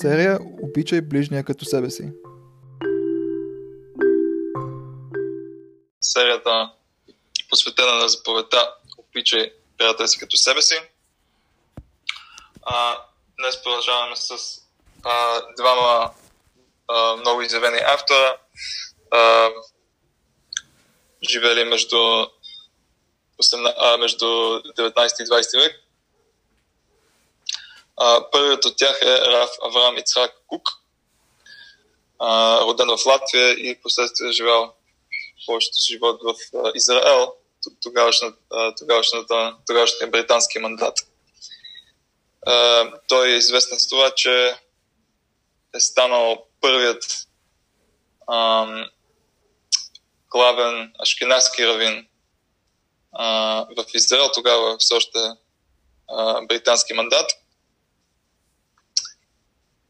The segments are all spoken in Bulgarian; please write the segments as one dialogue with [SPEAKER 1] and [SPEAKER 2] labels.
[SPEAKER 1] серия Обичай ближния като себе си.
[SPEAKER 2] Серията посветена на заповедта Обичай приятел си като себе си. А, днес продължаваме с а, двама а, много изявени автора, а, живели между, 18, а, между 19 и 20 век. А, първият от тях е Раф Авраам Ицхак Кук, а, роден в Латвия и последствие живял повечето си живот в а, Израел, тогавашната, тогавашния британски мандат. А, той е известен с това, че е станал първият ам, главен ашкенаски равин а, в Израел, тогава все още британски мандат.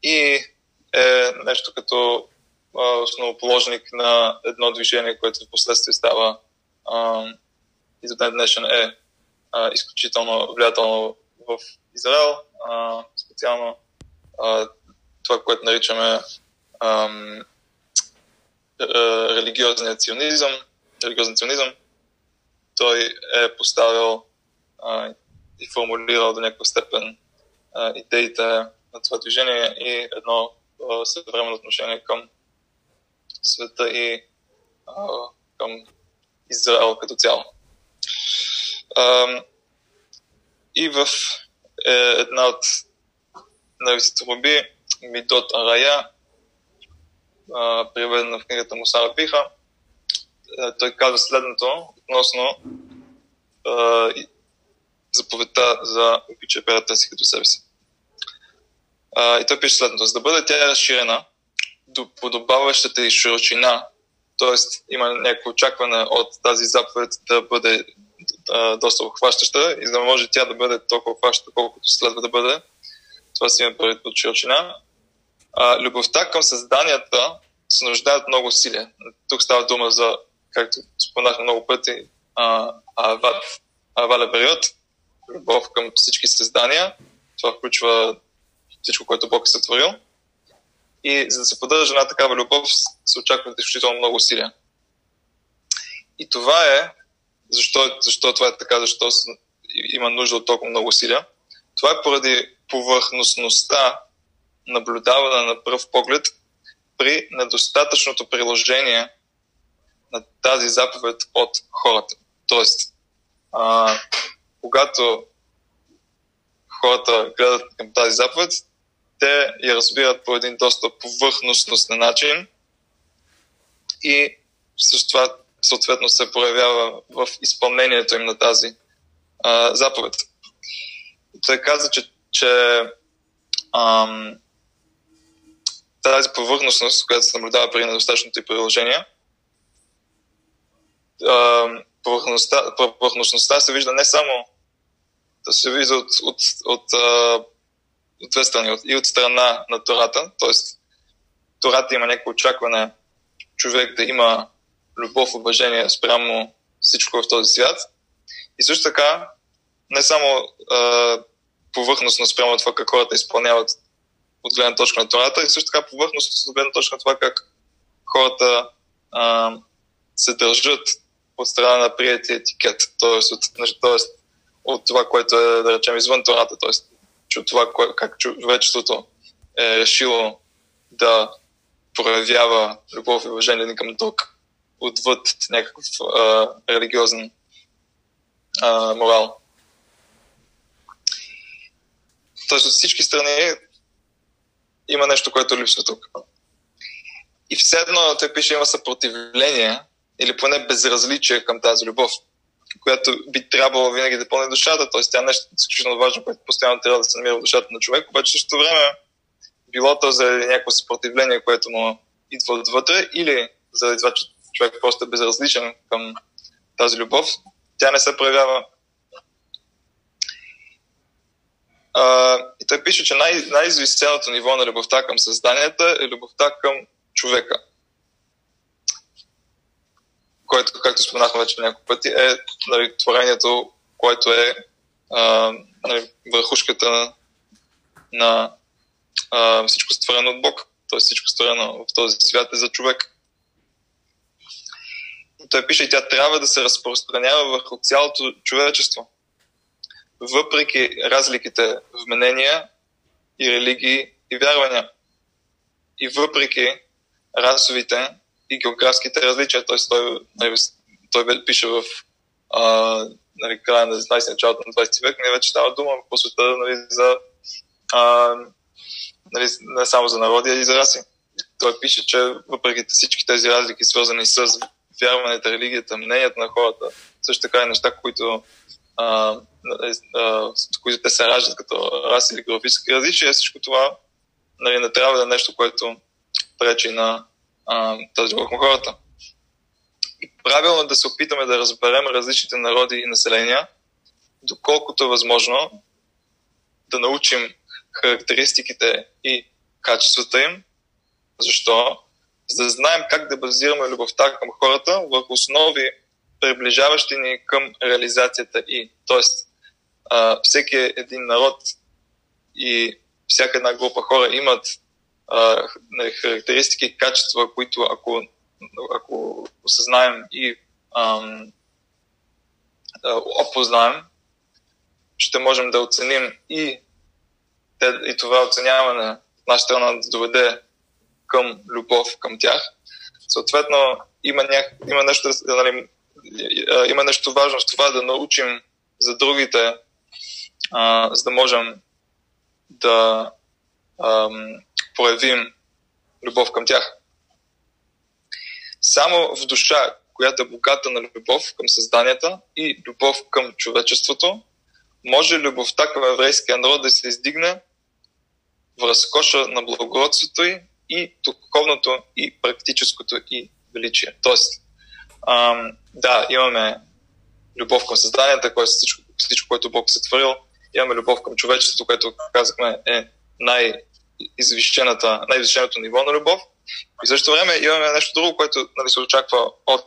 [SPEAKER 2] И е нещо като а, основоположник на едно движение, което в последствие става а, и до днешен е а, изключително влиятелно в Израел, а, специално а, това, което наричаме ам, религиозният ционизъм, религиозен ционизъм, той е поставил а, и формулирал до някаква степен а, идеите на това движение и едно а, съвременно отношение към света и а, към Израел като цяло. А, и в е, една от неговите моби, Мидот Арая, приведена в книгата Мусара Биха, той казва следното относно заповедта за обича си като себе си. И той пише следното. За да бъде тя разширена до подобаващата и широчина, т.е. има някакво очакване от тази заповед да бъде доста обхващаща и за да може тя да бъде толкова обхващаща, колкото следва да бъде. Това си има предвид под широчина а, любовта към създанията се нуждае от много усилия. Тук става дума за, както споменахме много пъти, а, аваля период, любов към всички създания. Това включва всичко, което Бог е сътворил. И за да се поддържа една такава любов, се очакват изключително много усилия. И това е, защо, защо това е така, защо има нужда от толкова много усилия. Това е поради повърхностността наблюдаване на пръв поглед при недостатъчното приложение на тази заповед от хората. Тоест, а, когато хората гледат към тази заповед, те я разбират по един доста повърхностностен начин и с това съответно се проявява в изпълнението им на тази а, заповед. Той каза, че, че ам, тази повърхностност, която се наблюдава при недостатъчното и приложение, повърхностността се вижда не само да се вижда от, от, от, от две страни, от, и от страна на Тората, т.е. Тората има някакво очакване човек да има любов, уважение спрямо всичко в този свят. И също така, не само а, повърхностно спрямо това как хората изпълняват от гледна точка на Тората и също така повърхност от гледна точка на това как хората а, се държат от страна на приятия етикет, т.е. От, т.е. от това, което е, да речем, извън Тората, т.е. това, как човечеството е решило да проявява любов и уважение един към друг отвъд някакъв а, религиозен а, морал. Тоест от всички страни има нещо, което липсва тук. И все едно той пише има съпротивление или поне безразличие към тази любов, която би трябвало винаги да пълни душата, т.е. тя е нещо изключително важно, което постоянно трябва да се намира в душата на човек, обаче също време било то за някакво съпротивление, което му идва отвътре, или заради това, че човек просто е безразличен към тази любов, тя не се проявява А, и той пише, че най- най-извисеното ниво на любовта към създанията е любовта към човека. Което, както споменахме вече няколко пъти, е нали, творението, което е а, нали, върхушката на, на а, всичко створено от Бог, т.е. всичко створено в този свят е за човек. Той пише, и тя трябва да се разпространява върху цялото човечество. Въпреки разликите в мнения и религии и вярвания. И въпреки расовите и географските различия, т.е. той, нали, той пише в а, нали, края на 19 началото на 20 век, не вече става дума по света нали, за а, нали, не само за народи, а и за раси. Той пише, че въпреки всички тези разлики, свързани с вярването, религията, мнението на хората, също така и неща, които, а, с които те се раждат като раси или географически различия, всичко това нали, не трябва да е нещо, което пречи на а, тази върху хората. И правилно е да се опитаме да разберем различните народи и населения, доколкото е възможно да научим характеристиките и качествата им. Защо? За да знаем как да базираме любовта към хората върху основи, приближаващи ни към реализацията и. Тоест, всеки един народ и всяка една група хора имат а, характеристики и качества, които ако, ако осъзнаем и ам, опознаем, ще можем да оценим и, и това оценяване на наша страна да доведе към любов към тях. Съответно, има, ня... има, нещо, нали, има нещо важно в това да научим за другите, а, за да можем да ам, проявим любов към тях. Само в душа, която е богата на любов към създанията и любов към човечеството, може любовта към еврейския народ да се издигне в разкоша на благородството й и духовното и практическото и величие. Тоест, ам, да, имаме любов към създанията, което всичко, всичко, което Бог се творил, имаме любов към човечеството, което казахме е най-извишеното най ниво на любов. И в същото време имаме нещо друго, което нали, се очаква от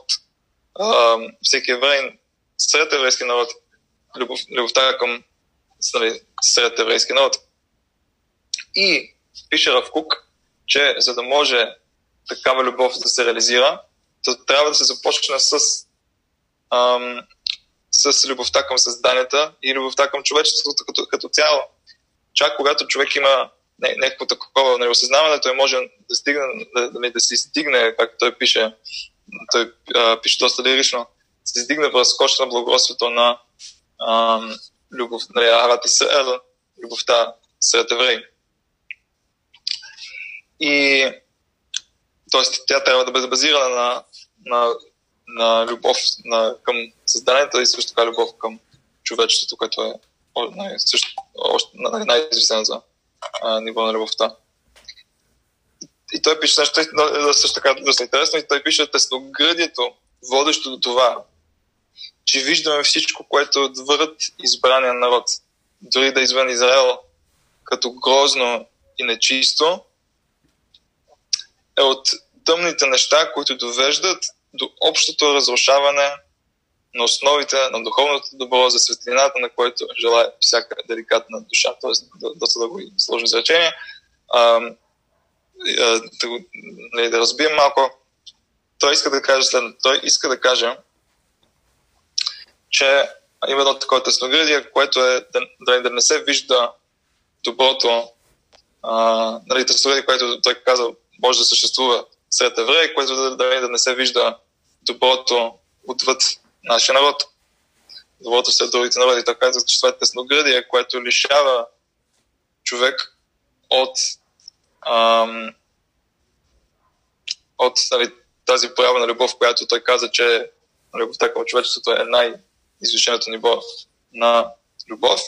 [SPEAKER 2] а, всеки еврейн сред еврейски народ, любов, любовта към нали, сред еврейски народ. И пише Равкук, че за да може такава любов да се реализира, то трябва да се започне с, ам, с любовта към създанията и любовта към човечеството като, като цяло. Чак когато човек има някакво такова нали, осъзнаване, той може да стигне, да, да, да си стигне, както той пише, той а, пише доста лирично, да се стигне в разкош на благородството на любов, нали, Арат Исраел, любовта сред евреи. И т.е. тя трябва да бъде базирана на, на, на любов на, към създанието и също така любов към човечеството, което е най- също, още, най-известен за а, ниво на любовта. И той пише нещо също така доста интересно и той пише тесноградието, водещо до това, че виждаме всичко, което е отвърт избрания народ. Дори да е извън Израел като грозно и нечисто, е от тъмните неща, които довеждат до общото разрушаване на основите на духовното добро за светлината, на което желая всяка деликатна душа. Тоест, доста да го сложно изречение. Да, го, нали, да разбием малко. Той иска да каже следното. Той иска да каже, че има едно такова тесноградие, което е да, да, не се вижда доброто, нали, тесноградие, което той каза, може да съществува сред евреи, което да, да, да не се вижда доброто отвъд нашия народ. Доброто след другите народи. Така че това е тесноградие, което лишава човек от, ам, от нали, тази проява на любов, която той каза, че любовта към човечеството е най-извишеното ниво на любов.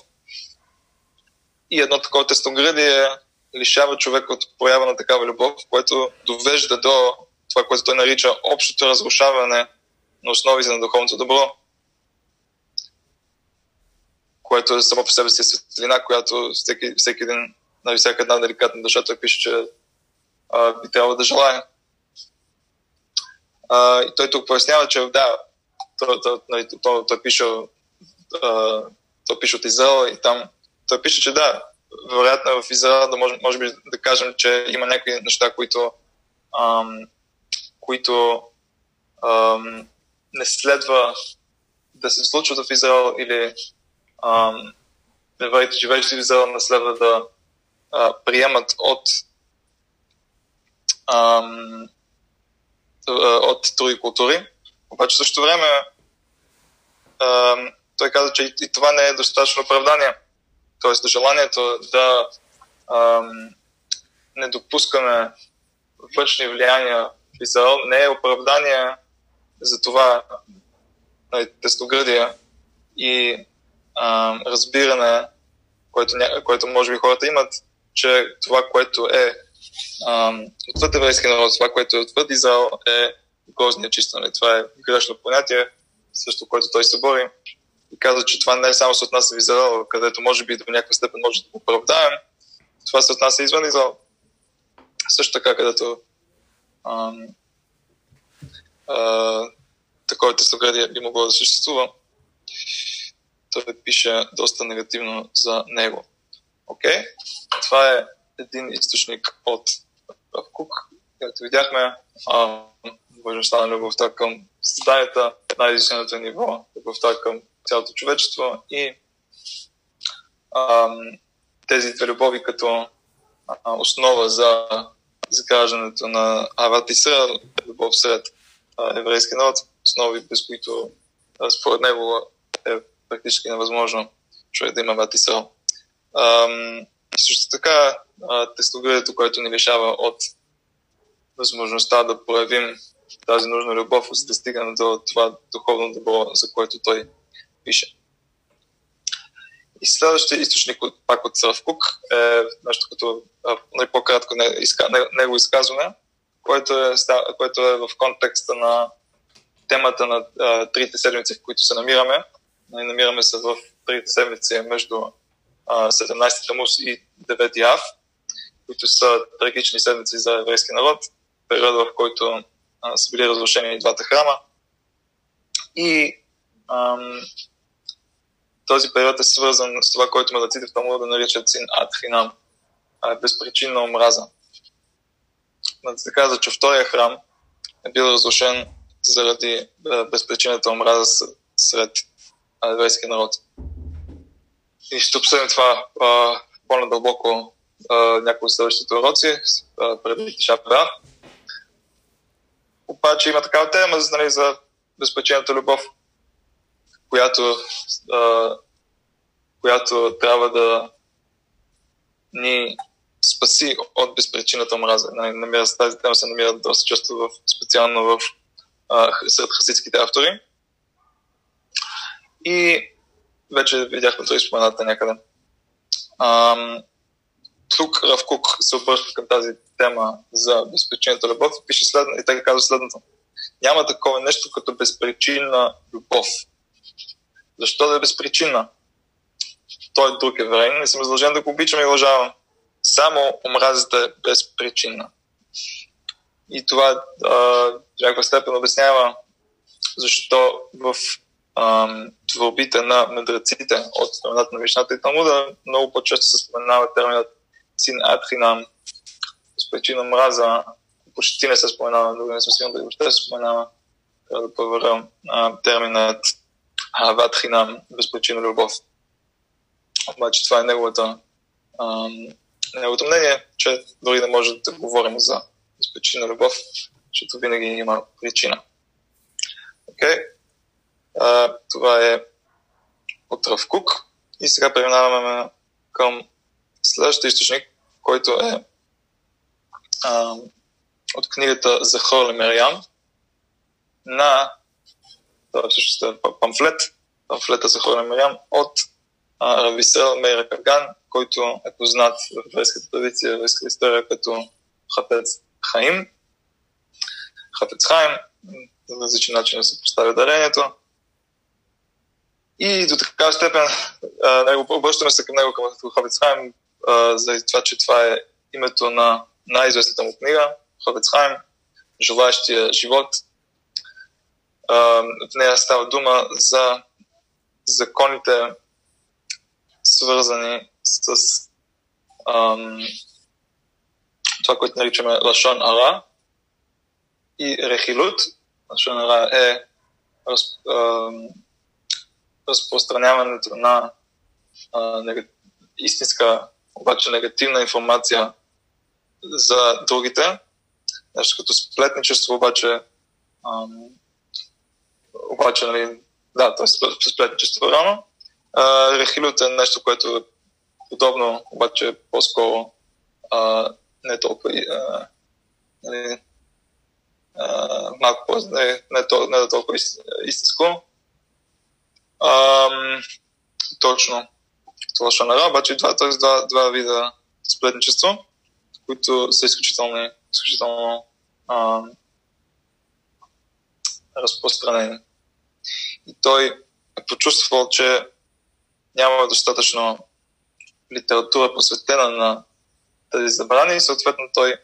[SPEAKER 2] И едно такова тесноградие лишава човек от проява на такава любов, което довежда до това, което той нарича общото разрушаване на основите на духовното добро, което е само по себе си светлина, която всеки, всеки един, нали, всяка една деликатна душа, той пише, че а, би трябвало да желая. А, и той тук пояснява, че да, той, той, той, той, той пише, а, той пише от Израел и там той пише, че да, вероятно в Израел да може, може би да кажем, че има някакви неща, които, ам, които ам, не следва да се случват в Израел или ам, евреите, живеещи в Израел, не следва да а, приемат от ам, от други култури. Обаче в същото време ам, той каза, че и, и това не е достатъчно оправдание. Тоест, желанието да ам, не допускаме външни влияния в Израел не е оправдание за това нали, тестоградия и ам, разбиране, което, което може би хората имат, че това, което е ам, отвъд еврейския народ, това, което е отвъд Израел, е грозния чистване. Това е грешно понятие, също което той се бори и каза, че това не е само се отнася в Израел, където може би до някаква степен може да го оправдаем. Това се отнася извън Израел. Също така, където ам, а, такова тесноградие би могло да съществува, той пише доста негативно за него. Окей, okay. това е един източник от Кук. Както видяхме, важността на любовта към създанията, най-изясеното ниво, любовта към цялото човечество и ам, тези две любови като а, основа за изграждането на Ават любов сред еврейски народ, основи, без които според него е практически невъзможно човек да има Ават Исраел. Също така, тестоградието, което ни лишава от възможността да проявим тази нужна любов, за да стигнем до това духовно добро, за което той пише. И следващия източник, пак от Сърф Кук, е нещо като най-по-кратко него изказване, което е, което е в контекста на темата на а, трите седмици, в които се намираме. Ние намираме се в трите седмици между 17 Тамус и 9 Ав, които са трагични седмици за еврейски народ, периода в който а, са били разрушени двата храма. И ам, този период е свързан с това, което младаците в Талмуда да наричат син Адхинам, безпричинна омраза. Младаците каза, че втория храм е бил разрушен заради безпричинната омраза сред еврейския народ. И ще обсъдим това по-надълбоко някои от следващите уроци преди Тиша Обаче има такава тема нали, за безпричинната любов, която, а, която трябва да ни спаси от безпричината омраза. Нали, намира, тази тема се намира доста често в, специално в, а, сред хасидските автори. И вече видяхме това изпомената някъде. Ам, тук Равкук се обръща към тази тема за безпричинната любов и пише следно, и така казва следното. Няма такова нещо като безпричинна любов. Защо да е безпричинна? Той е друг еврей, не съм задължен да го обичам и уважавам. Само омразата е безпричинна. И това в някаква степен обяснява защо в творбите на мъдреците от страната на Вишната и Талмуда, много по-често се споменава терминът син адхинам, с причина мраза, почти не се споменава, дори не съм сигурен дали въобще се споменава, трябва да проверя терминът аватхинам, безпричина любов. Обаче това е неговата, неговото мнение, че дори не може да говорим за безпричина любов, защото винаги има причина. Okay. А, това е от Равкук. И сега преминаваме към следващия източник, който е а, от книгата за Хорле Мериан на това е памфлет, памфлета за Хорле Мериан от Рависел Мейра Каган, който е познат в еврейската традиция, в еврейската история като Хапец Хаим. Хапец Хаим, различен начин да се поставя дарението. И до такава степен него, обръщаме се към него, към Ховецхайм, за това, че това е името на най-известната му книга, Ховецхайм, Желащия живот. В нея става дума за законите, свързани с ам, това, което наричаме Лашон Ара и Рехилут. Лашон Ара е раз, ам, разпространяването на а, нег... истинска, обаче негативна информация за другите. Нещо като сплетничество, обаче, ам, обаче, нали, да, т.е. сплетничество рано. Рехилют е нещо, което е подобно, обаче по-скоро а, не толкова а, нали, а, малко по не, не, то, не толкова истинско. А, точно. Това ще нара, обаче т.е. Два, два вида сплетничество, които са изключително, изключително а, разпространени. И той е почувствал, че няма достатъчно литература посветена на тази забрани и съответно той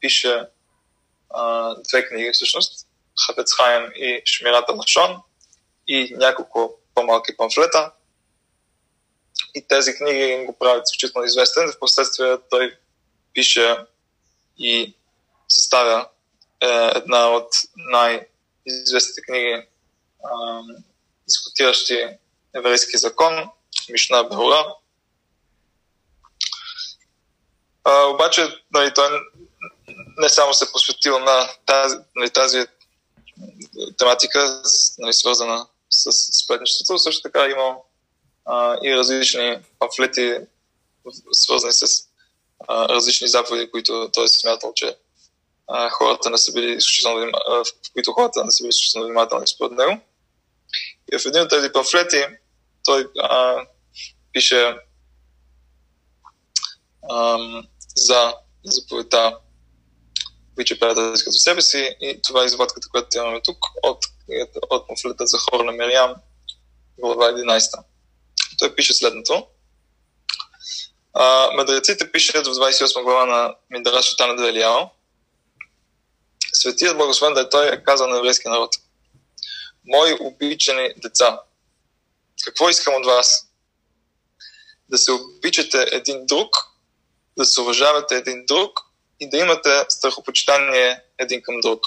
[SPEAKER 2] пише а, две книги всъщност, Хафецхайм и Шмирата Лашон и няколко по-малки памфлета. И тези книги го правят изключително известен. В последствие той пише и съставя е, една от най-известните книги, дискутиращи еврейски закон, Мишна Беура. А, обаче нали, той не само се посветил на тази, нали, тази тематика, нали, свързана с сплетничеството, също така има а, и различни памфлети, свързани с а, различни заповеди, които той е смятал, че а, хората не са били изключително в които хората не са били изключително внимателни според него. И в един от тези памфлети той а, пише а, за заповедта Виче приятелите като себе си и това е извадката, която имаме тук от, от памфлета за хор на Мириам, глава 11. Той пише следното. А, мъдреците пишат в 28 глава на Миндараш Отана Девелиао. Светият благословен да е той е казал на еврейския народ. Мои обичани деца, какво искам от вас? Да се обичате един друг, да се уважавате един друг и да имате страхопочитание един към друг.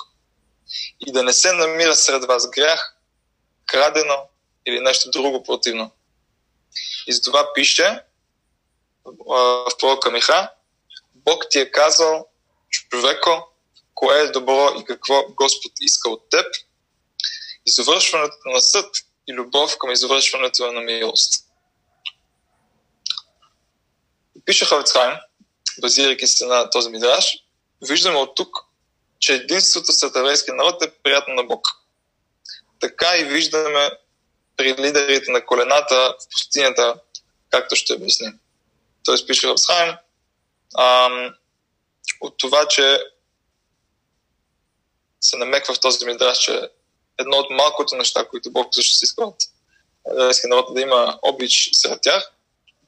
[SPEAKER 2] И да не се намира сред вас грях, крадено или нещо друго противно. И за това пише в пророка Миха, Бог ти е казал, човеко, кое е добро и какво Господ иска от теб, извършването на съд и любов към извършването на милост. Пише Хавицхайм, базирайки се на този мидраж, виждаме от тук, че единството сред еврейския народ е приятно на Бог. Така и виждаме при лидерите на колената в пустинята, както ще обясним. Той пише в Схайм, от това, че се намеква в този мидраж, че едно от малкото неща, които Бог също си иска от еврейския народ да има обич сред тях.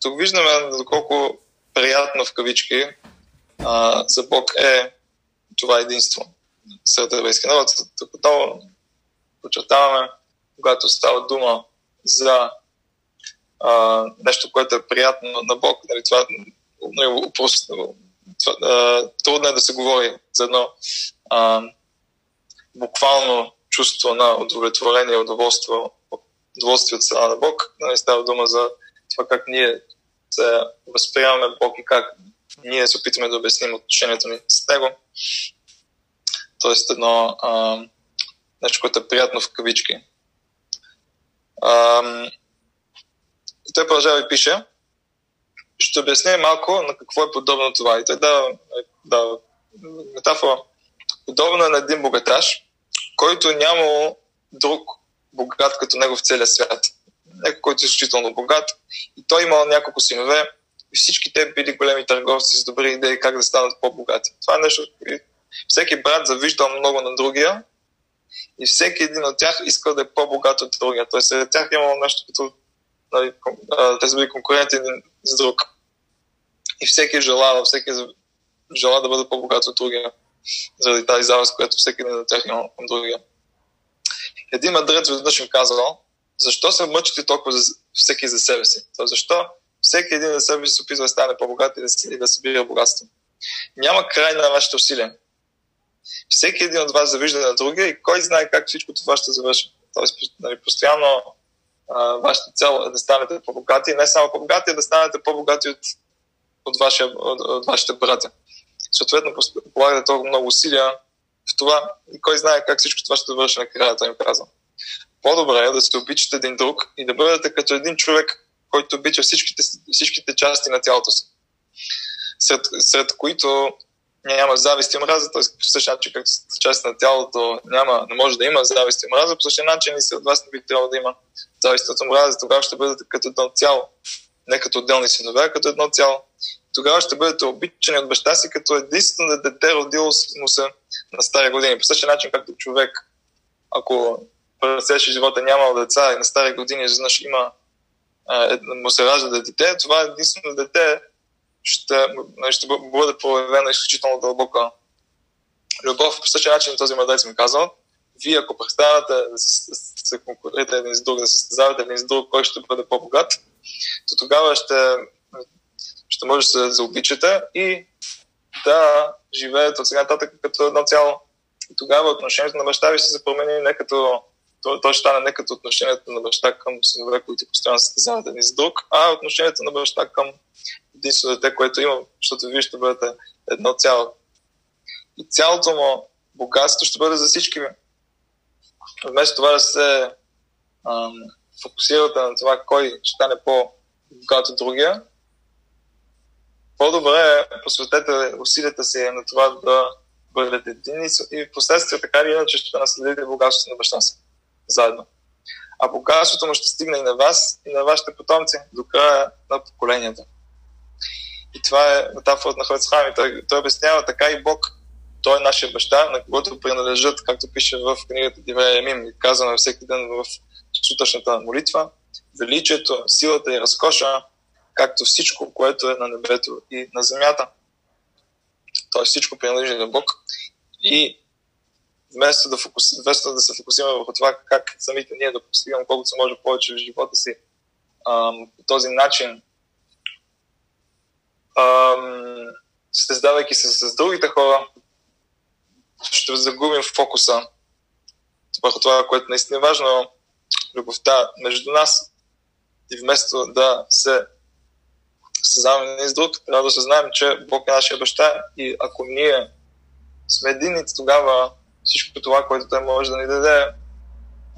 [SPEAKER 2] Тук виждаме доколко приятно в кавички а, за Бог е това единство сред еврейския народ. Тук отново подчертаваме, когато става дума за а, нещо, което е приятно на Бог, нали, това, нали, просто, това, а, трудно е да се говори за едно а, буквално чувство на удовлетворение, удоволствие, удоволствие от страна на Бог. Нали, става дума за това как ние се възприемаме Бог и как ние се опитваме да обясним отношението ни с Него. Тоест едно а, нещо, което е приятно в кавички. А, и той продължава и пише, ще обясня малко на какво е подобно това. И той дава, дава метафора. Подобно е на един богаташ, който няма друг богат като него в целия свят. Някой, който е изключително богат. И той имал няколко синове и всички те били големи търговци с добри идеи как да станат по-богати. Това е нещо, всеки брат завиждал много на другия и всеки един от тях искал да е по-богат от другия. Тоест, сред тях имало нещо като нали, те са били конкуренти един с друг. И всеки е желава, всеки е желава да бъде по-богат от другия заради тази завист, която всеки един от тях има към другия. Един мъдрец веднъж им казал, защо се мъчите толкова за, всеки за себе си? То защо всеки един за себе си се опитва да стане по-богат и да, и да събира богатство. Няма край на вашето усилие. Всеки един от вас завижда на другия и кой знае как всичко това ще завърши. Тоест, нали, постоянно а, вашата цел е да станете по-богати, не само по-богати, а да станете по-богати от, от, вашия, от, от вашите братя. Съответно, полагате толкова много усилия в това и кой знае как всичко това ще завърши накрая, той им казва. По-добре е да се обичате един друг и да бъдете като един човек, който обича всичките, всичките части на тялото си. Сред, сред които няма завист и мраза, т.е. по същия начин, както част на тялото няма, не може да има завист и мраза, по същия начин и от вас не би трябвало да има завист от мраза. Тогава ще бъдете като едно цяло, не като отделни синове, а като едно цяло. Тогава ще бъдете обичани от баща си, като единствено дете родило му се на стари години. По същия начин, както човек, ако през живота нямал деца и на стари години изведнъж има му се ражда дете, това единствено дете ще, ще бъде проявена изключително дълбока любов. По същия начин този младец ми казал, вие ако престанете да се конкурирате един с друг, да се състезавате един с друг, кой ще бъде по-богат, то тогава ще, ще може да се заобичате и да живеете от сега нататък като едно цяло. И тогава отношението на баща ви ще се промени не като то, то ще стане не като отношението на баща към синове, които постоянно се състезават един с друг, а отношението на баща към единствено дете, което има, защото вие ще бъдете едно цяло. И цялото му богатство ще бъде за всички ви. Вместо това да се ам, фокусирате на това кой ще стане по-богат от другия, по-добре е посветете усилията си на това да бъдете един и в последствие така или иначе ще наследите богатството на баща си заедно. А богатството му ще стигне и на вас, и на вашите потомци до края на поколенията. И това е метафората на Хойцхайм. Той, той обяснява така и Бог. Той е нашия баща, на когото принадлежат, както пише в книгата Дивея Емим, казано всеки ден в сутъчната молитва, величието, силата и разкоша, както всичко, което е на небето и на земята. Тоест всичко принадлежи на Бог. И вместо да, фокус, вместо да се фокусираме върху това как самите ние да постигаме колкото се може повече в живота си, ам, по този начин създавайки се с другите хора, ще загубим фокуса върху това, което наистина е важно, любовта между нас. И вместо да се създаваме един с друг, трябва да съзнаем, че Бог е нашия баща и ако ние сме единици, тогава всичко това, което Той може да ни даде,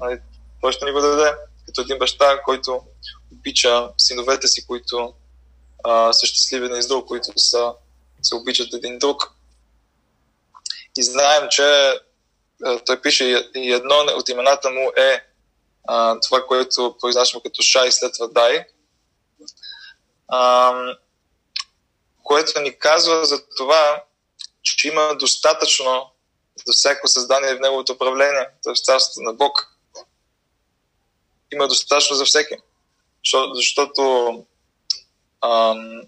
[SPEAKER 2] нали, Той ще ни го даде като един баща, който обича синовете си, които а, са щастливи на издъл, които са, се обичат един друг. И знаем, че а, той пише и едно от имената му е а, това, което произнасяме като Шай след това Дай, което ни казва за това, че има достатъчно за всяко създание в неговото управление, т.е. царството на Бог. Има достатъчно за всеки. Защото, ам,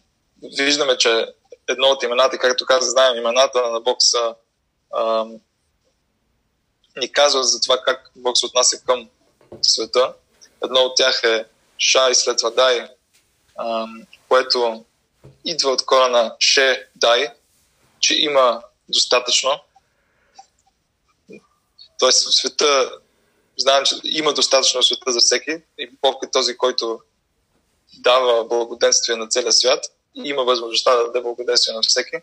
[SPEAKER 2] виждаме, че едно от имената, както каза, знаем, имената на Бог са ам, ни казва за това как Бог се отнася към света. Едно от тях е Ша и след това Дай, което идва от корена Ше Дай, че има достатъчно. Тоест в света знаем, че има достатъчно света за всеки и Бог е този, който дава благоденствие на целия свят и има възможността да даде благоденствие на всеки.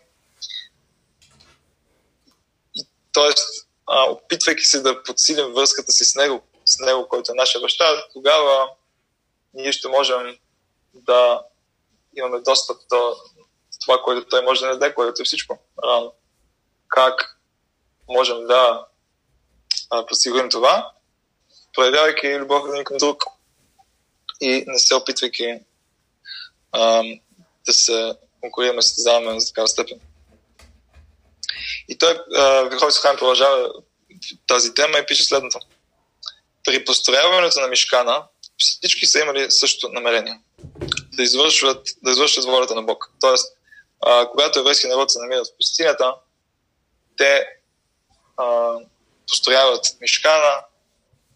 [SPEAKER 2] И, тоест, а, опитвайки се да подсилим връзката си с него, с него, който е нашия баща, тогава ние ще можем да имаме достъп до това, което той може да не даде, което е всичко. Рано. Как можем да постигнем това, проявявайки любов един към друг и не се опитвайки а, да се конкурираме, състезаваме за такава степен. И той, Върховен Сухайн, продължава тази тема и пише следното. При построяването на Мишкана всички са имали същото намерение. Да извършват, да извършват волята на Бог. Тоест, а, когато еврейски народ се намират в пустинята, те а, построяват Мишкана,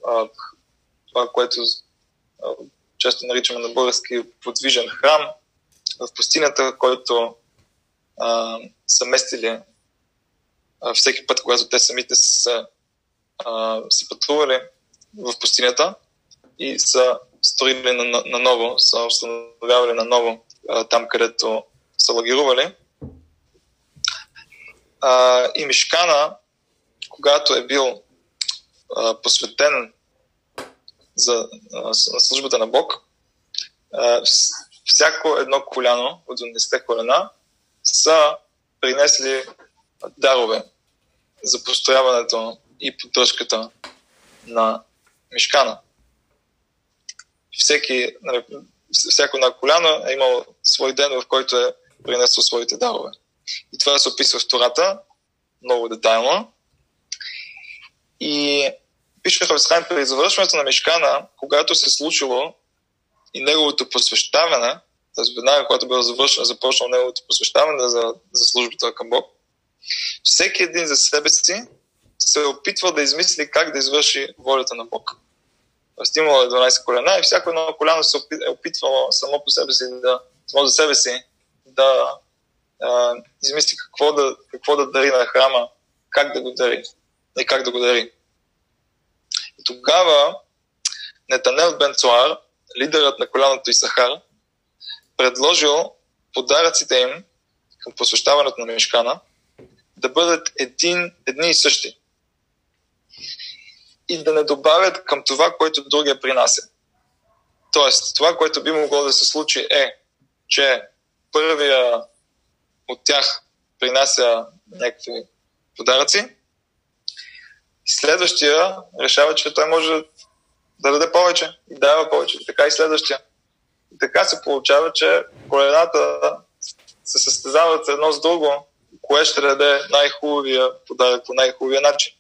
[SPEAKER 2] а, това, което а, често наричаме на български подвижен храм, в пустинята, който а, са местили а, всеки път, когато те самите са, а, пътували в пустинята и са строили на, на, на са установявали на ново а, там, където са лагерували. А, и Мишкана, когато е бил а, посветен за а, службата на Бог, а, всяко едно коляно от 12 колена са принесли дарове за построяването и поддръжката на мишкана. Всеки, нали, всяко една коляно е имало свой ден, в който е принесло своите дарове. И това се описва в Тората много детайлно. И пише Хависхайм при завършването на Мишкана, когато се е случило и неговото посвещаване, т.е. веднага, когато бил завършено, започнал неговото посвещаване за, за службата към Бог, всеки един за себе си се опитвал да измисли как да извърши волята на Бог. Тоест имало 12 колена и всяко едно коляно се е опитвало само по себе си да, само за себе си да а, измисли какво да, какво да дари на храма, как да го дари и как да го дари. И тогава Нетанел Бенцуар, лидерът на коляното Исахар, предложил подаръците им към посвещаването на Мешкана да бъдат един, едни и същи. И да не добавят към това, което другия принася. Тоест, това, което би могло да се случи е, че първия от тях принася някакви подаръци, следващия решава, че той може да даде повече и дава повече. Така и следващия. И така се получава, че колената се състезават едно с друго, кое ще даде най-хубавия подарък по най-хубавия начин.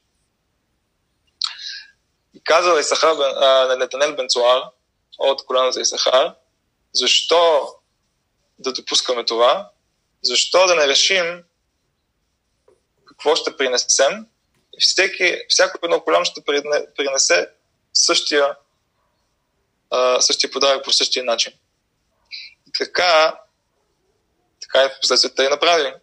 [SPEAKER 2] И казал Исахар, а, Нетанел Бенцуар от колената Исахар, защо да допускаме това, защо да не решим какво ще принесем и всеки, всяко едно коляно ще принесе същия, а, същия подарък по същия начин. И така, така е в последствие те и направили.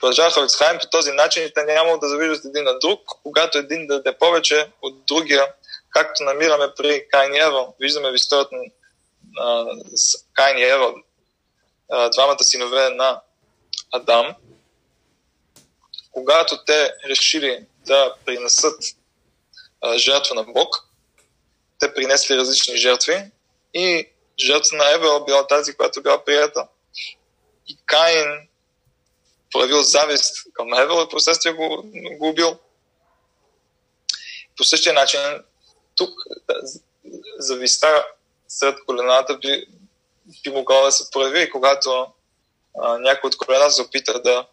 [SPEAKER 2] Продължаваха Ицхайм по този начин и те няма да завиждат един на друг, когато един да даде повече от другия, както намираме при Кайн и Ева. Виждаме в историята на Кайн и Ева, двамата синове на Адам, когато те решили да принесат жертва на Бог, те принесли различни жертви и жертва на Евел била тази, която била прията. И Каин проявил завист към Евел и последствие го, го убил. По същия начин, тук зависта сред колената би, би могла да се прояви, когато а, някой от колената се опита да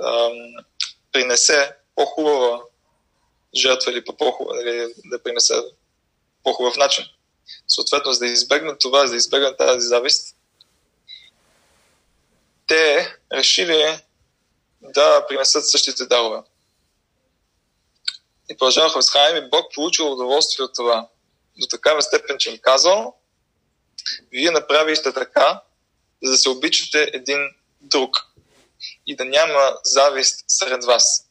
[SPEAKER 2] а, принесе по-хубава жертва или или да принесе по-хубав начин. Съответно, за да избегнат това, за да избегнат тази завист, те решили да принесат същите дарове. И продължаваха в Хайм и Бог получил удоволствие от това. До такава степен, че им казал, вие направихте така, за да се обичате един друг и да няма завист сред вас.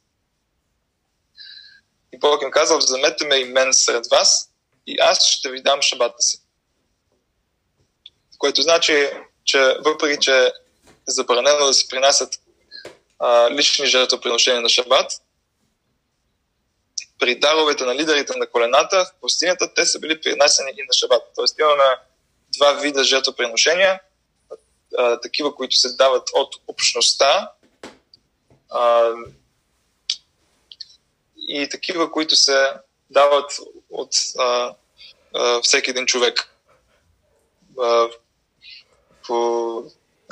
[SPEAKER 2] И Бог им казал, вземете ме и мен сред вас и аз ще ви дам шабата си. Което значи, че въпреки, че е забранено да се принасят а, лични жертвоприношения на шабат, при даровете на лидерите на колената в пустинята, те са били принасени и на шабат. Тоест имаме два вида жертвоприношения, а, такива, които се дават от общността а, и такива, които се дават от а, а, всеки един човек а, по,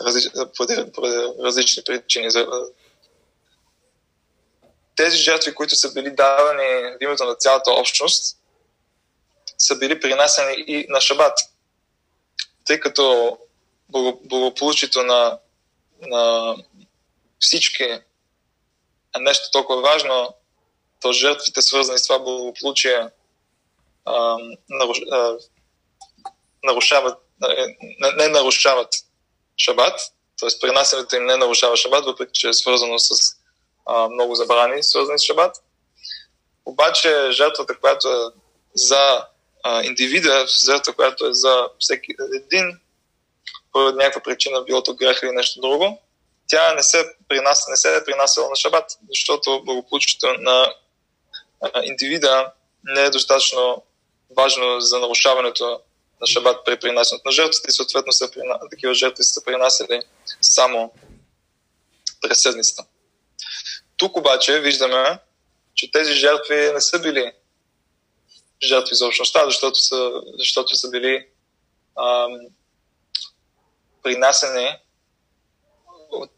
[SPEAKER 2] различ, по, по различни причини. Тези жертви, които са били давани в името на цялата общност, са били принасени и на шабат. Тъй като благополучието на, на всички е нещо толкова важно, то жертвите, свързани с това благополучие, наруш, нарушават нали, не, не нарушават шабат, т.е. принасянето им не нарушава шабат, въпреки че е свързано с а, много забрани, свързани с шабат. Обаче жертвата, която е за а, индивида, жертва, която е за всеки един, поради някаква причина, било то грех или нещо друго, тя не се, принася, не се е принасяла на шабат, защото благополучието на а, индивида не е достатъчно важно за нарушаването на шабат при принасянето на жертвите и съответно са, такива жертви са принасяли само през седмицата. Тук обаче виждаме, че тези жертви не са били жертви за общността, защото са, защото са били ам, принасени от,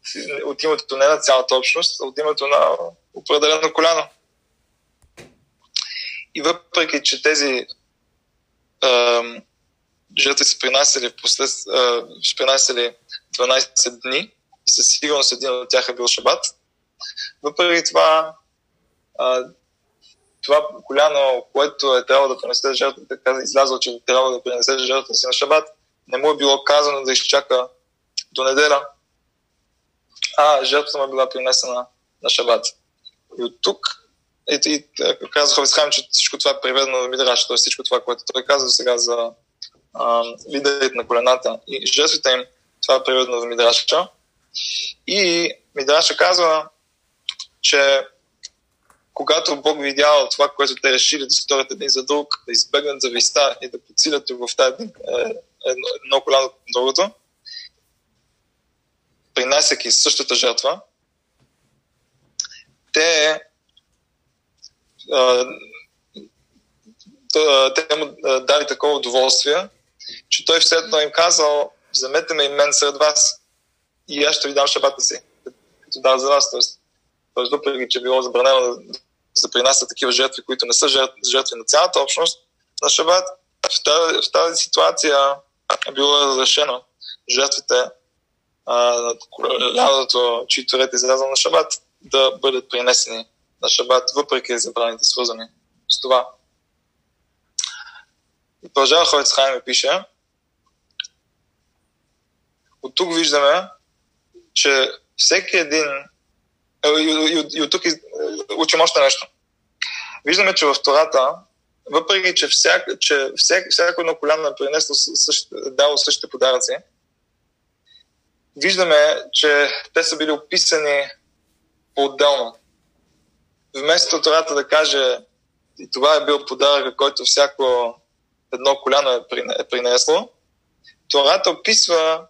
[SPEAKER 2] от името не на цялата общност, а от името на определено коляно. И въпреки, че тези ам, жертви са принасяли, послед, а, принасяли 12 дни и със сигурност един от тях е бил шабат, въпреки това а, това коляно, което е трябвало да принесе жертвата, така излязло, че трябва да принесе жертвата си на шабат, не му е било казано да изчака до неделя, а жертвата му е била принесена на шабат. И от тук, и, и казах Ховисхайм, че всичко това е преведено в Мидраш, т.е. всичко това, което той казва сега за лидерите на колената и жертвите им, това е преведено в Мидраша. И Мидраша казва, че когато Бог видял това, което те решили да сторят един за друг, да избегнат зависта и да подсилят любовта един, е, едно, едно коляно другото, принасяйки същата жертва, те, а, те му дали такова удоволствие, че той все едно им казал, вземете ме и мен сред вас и аз ще ви дам шабата си, като дал за вас. Тоест, тоест въпреки, че било забранено да се принасят такива жертви, които не са жертви, на цялата общност на шабат, в тази, в тази ситуация е било разрешено жертвите на коляното, чието ред е излязъл на шабат, да бъдат принесени на шабат, въпреки забраните свързани с това. И продължава Хойц Хайм и пише, от тук виждаме, че всеки един и, и, и, и от тук учим още нещо. Виждаме, че в Тората, въпреки, че, всяк, че всяк, всяко едно коляно е принесло същ, дало същите подаръци, виждаме, че те са били описани по-отделно. Вместо Тората да каже, и това е бил подарък, който всяко едно коляно е, е принесло, Тората описва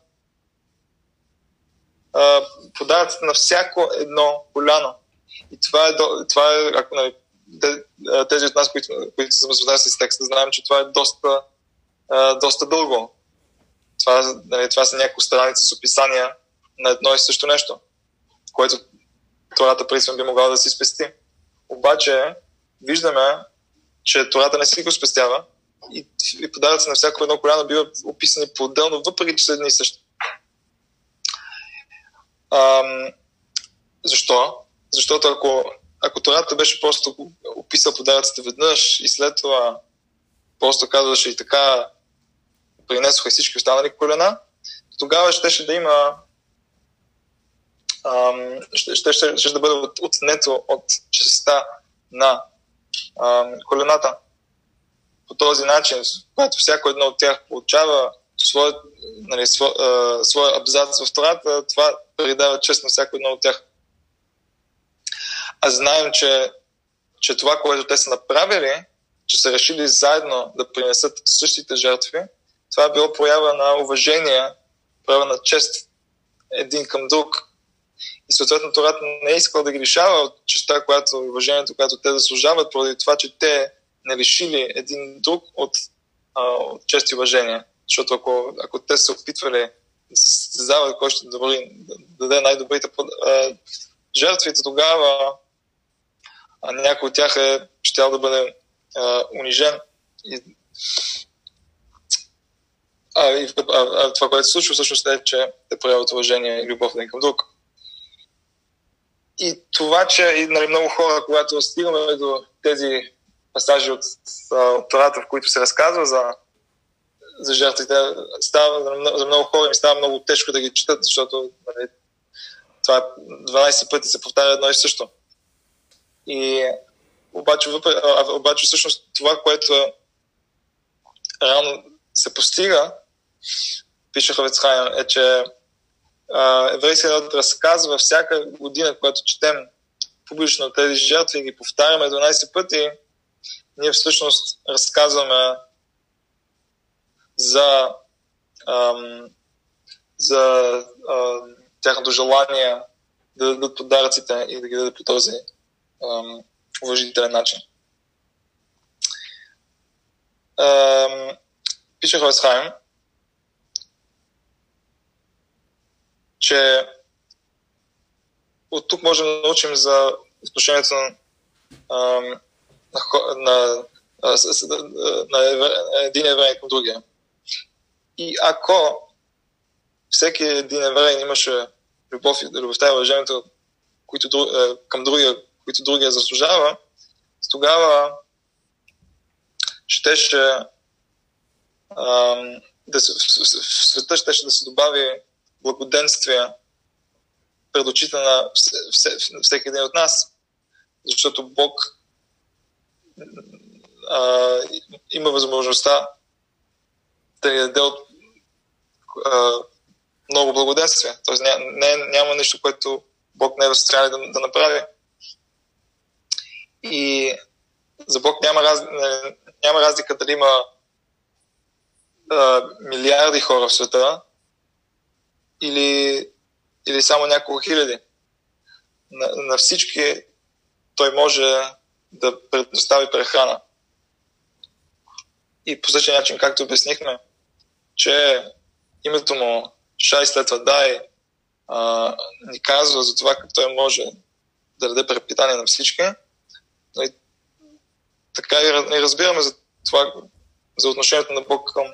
[SPEAKER 2] подаръците на всяко едно коляно. И това е, това е ако нали, тези от нас, които, които са запознати с текста, знаем, че това е доста, доста дълго. Това, нали, това са няколко страници с описания на едно и също нещо, което Тората принципно би могла да си спести. Обаче виждаме, че Тората не си го спестява и, и подаръци на всяко едно коляно биват описани по-отделно, въпреки че са едни и същи. Ам, защо? Защото ако, ако Тората беше просто описал подаръците веднъж и след това просто казваше и така принесоха всички останали колена, тогава щеше да има ам, ще, ще, ще, ще да бъде отнето от честа на ам, колената. По този начин, когато всяко едно от тях получава своя, нали, своя, своя абзац в Тората, това придава чест на всяко едно от тях. А знаем, че, че това, което те са направили, че са решили заедно да принесат същите жертви, това е било проява на уважение, проява на чест един към друг. И съответно Тората не е искал да ги лишава от честа, която, уважението, което те заслужават, поради това, че те не лишили един друг от, а, от чест и уважение. Защото ако, ако те се опитвали да се състезават кой ще добри, да даде най-добрите а, жертвите, тогава а някой от тях е щял да бъде а, унижен. И, а, и, а, а, това, което се случва, всъщност е, че те проявят уважение и любов един към друг. И това, че и, нали, много хора, когато стигаме до тези пасажи от, от Тората, в които се разказва за за жертвите. Става, за много хора ми става много тежко да ги четат, защото нали, това 12 пъти се повтаря едно и също. И обаче, въпреки, обаче всъщност това, което реално се постига, пише Ховецхайм, е, че еврейският народ разказва всяка година, когато четем публично тези жертви и ги повтаряме 12 пъти, ние всъщност разказваме за, ам, за ам, тяхното желание да дадат подаръците и да ги дадат по този ам, уважителен начин. Ам, пише Хойсхайм, че от тук можем да научим за отношението на, на, на, на, на един еврей към другия. И ако всеки един еврей имаше любов и любовта и уважението които, към другия, които другия заслужава, тогава щеше да се, в света щеше да се добави благоденствие пред очите на всеки един от нас, защото Бог а, има възможността да ни даде от, много благоденствие. Тоест ня, не, няма нещо, което Бог не е в да, да направи. И за Бог няма, раз, няма разлика дали има а, милиарди хора в света или, или само няколко хиляди. На, на всички той може да предостави прехрана. И по същия начин, както обяснихме, че името му Шай след това Дай а, ни казва за това как той може да даде препитание на всички. И, така и, разбираме за това, за отношението на Бог към,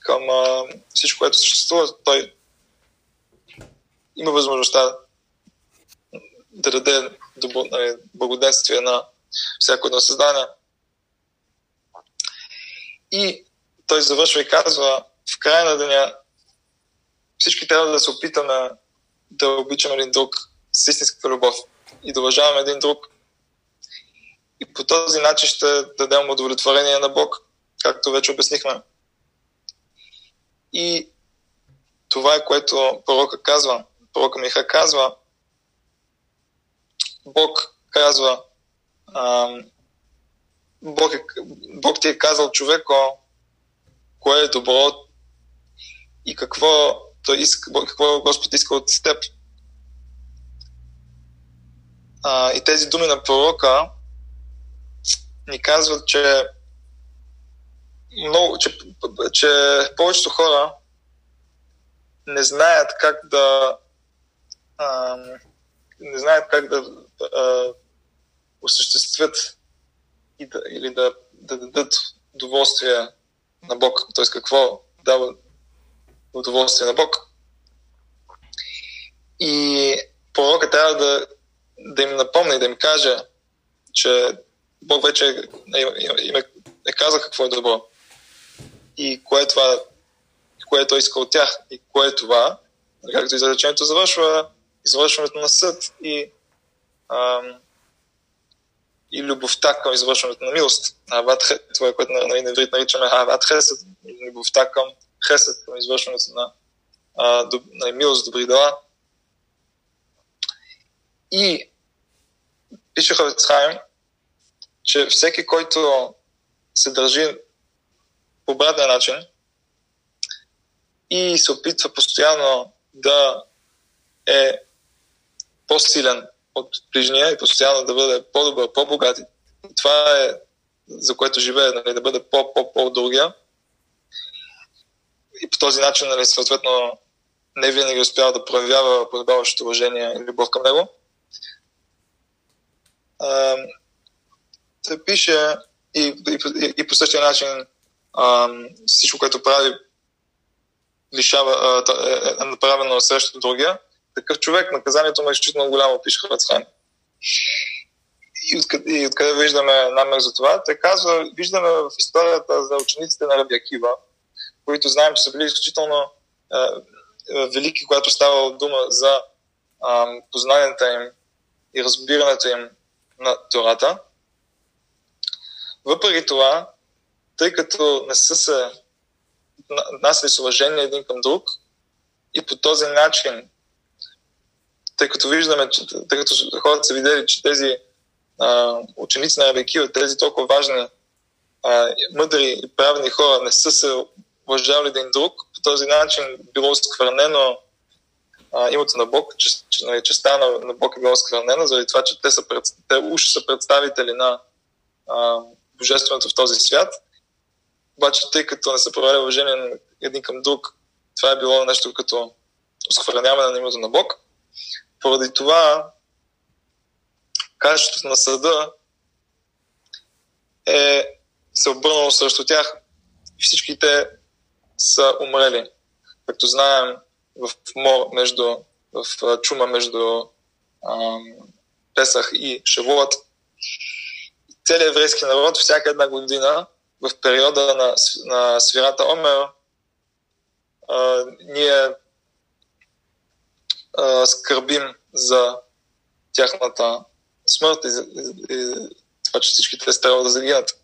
[SPEAKER 2] към а, всичко, което съществува. Той има възможността да даде нали, благоденствие на всяко едно създание. И той завършва и казва, в края на деня всички трябва да се опитаме да обичаме един друг с истинската любов и да уважаваме един друг. И по този начин ще дадем удовлетворение на Бог, както вече обяснихме. И това е което пророка казва. Пророка Миха казва, Бог казва, Бог, е, Бог ти е казал човеко, кое е добро и какво, той иска, какво Господ иска от теб. А, и тези думи на пророка ни казват, че, много, че, че повечето хора не знаят как да а, не знаят как да а, осъществят и да, или да, да дадат удоволствие на Бог. Т.е. какво дава удоволствие на Бог. И пророка трябва да, да им напомня и да им каже, че Бог вече е, им е, е казал какво е добро. И кое е това, кое е той иска от тях. И кое е това, както изречението завършва, извършването на съд и, ам, и любовта към извършването на милост. Ават, това е което на, на иврит наричаме Ават Хесед, любовта към Хесед, към извършването на, а, доб, на милост, добри дела. И пише Хавецхайм, че всеки, който се държи по обратния начин и се опитва постоянно да е по-силен от ближния и постоянно да бъде по-добър, по-богат. И това е за което живее, нали, да бъде по-по-по-другия. И по този начин, нали, съответно, не винаги успява да проявява подобаващото уважение и любов към него. Той пише и, и, и, по същия начин а, всичко, което прави, лишава, а, е, е направено срещу другия такъв човек, наказанието му е изключително голямо, пише Хвацхан. И откъде, и откъде виждаме намер за това? Той казва, виждаме в историята за учениците на Раби Акива, които знаем, че са били изключително а, велики, когато става дума за а, познанията им и разбирането им на Тората. Въпреки това, тъй като не са се нас с уважение един към друг и по този начин, тъй като виждаме, че, тъй като хората са видели, че тези а, ученици на Рабекива, тези толкова важни, а, мъдри и правни хора не са се уважавали един друг, по този начин било сквърнено а, името на Бог, че, нали, честа на, на Бог е било сквърнена, заради това, че те, са, те уж са представители на а, Божественото в този свят. Обаче, тъй като не са проявили уважение един към друг, това е било нещо като оскверняване на името на Бог. Поради това, качеството на съда е се обърнало срещу тях и всички те са умрели. Както знаем, в мор между, в чума между ам, Песах и Шавуат, целият еврейски народ всяка една година в периода на, на свирата Омер а, ние а, скърбим за тяхната смърт и, и, и това, че всички те трябва да загинат.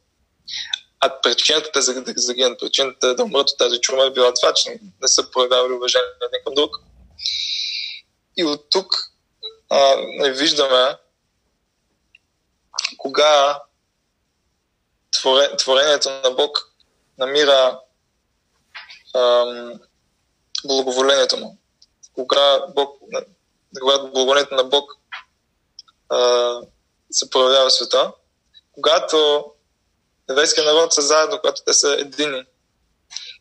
[SPEAKER 2] А причината те да загинат, причината да умрат от тази чума е била това, че не са проявявали уважение на към друг. И от тук а, не виждаме кога творението на Бог намира ам, благоволението му. Кога Бог, когато благоволението на Бог а, се проявява света, когато еврейския народ са заедно, когато те са едини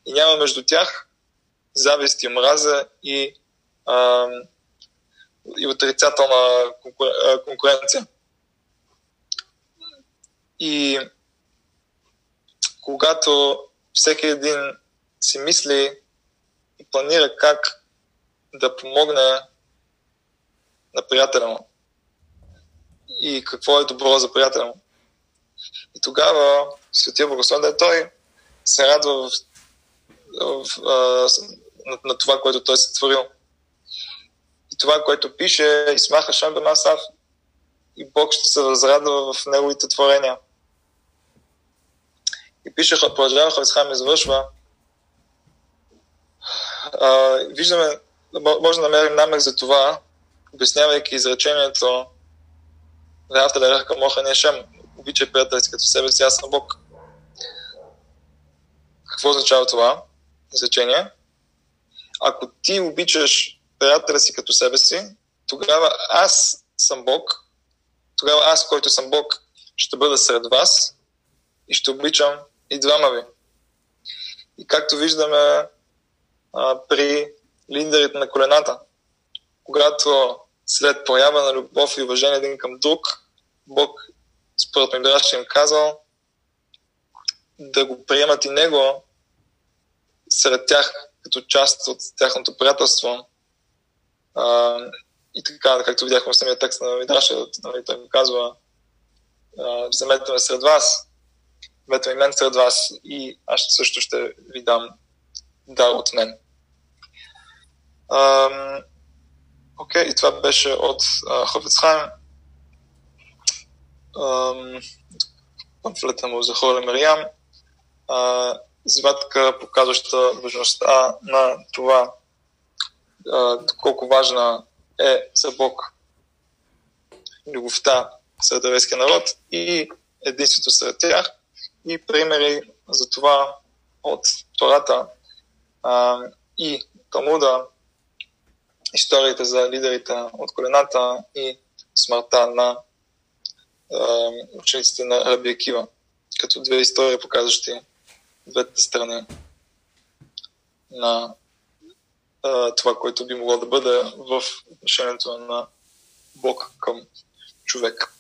[SPEAKER 2] и няма между тях завист и мраза и, а, и отрицателна конкуренция. И когато всеки един си мисли и планира как да помогне на приятеля му и какво е добро за приятеля му. И тогава Светия Богослов да е той се радва в, в, в, на, на това, което той се творил. И това, което пише Исмаха Шамбе Масав, и Бог ще се възрадва в неговите творения. И пише, продължава Хавицхайм извършва. А, виждаме, може да намерим намек за това, обяснявайки изречението Веавта да ръхка моха шем, обичай си като себе си, аз съм Бог. Какво означава това изречение? Ако ти обичаш приятеля си като себе си, тогава аз съм Бог, тогава аз, който съм Бог, ще бъда сред вас и ще обичам и двама ви. И както виждаме а, при лидерите на колената, когато след поява на любов и уважение един към друг, Бог според Мидраш им казал да го приемат и него сред тях като част от тяхното приятелство. А, и така, както видяхме в самия текст на Мидраша, нали, той ми казва, вземете ме сред вас, вземете ми мен сред вас и аз също ще ви дам дар от мен. Окей, okay, и това беше от Хофецхайм. Памфлета му за Холе Мариям. Извадка, показваща важността на това, колко важна е за Бог любовта сред еврейския народ и единството сред тях и примери за това от Тората а, и Талмуда, историите за лидерите от колената и смъртта на учениците на Раби Акива, като две истории, показващи двете страни на а, това, което би могло да бъде в отношението на Бог към човек.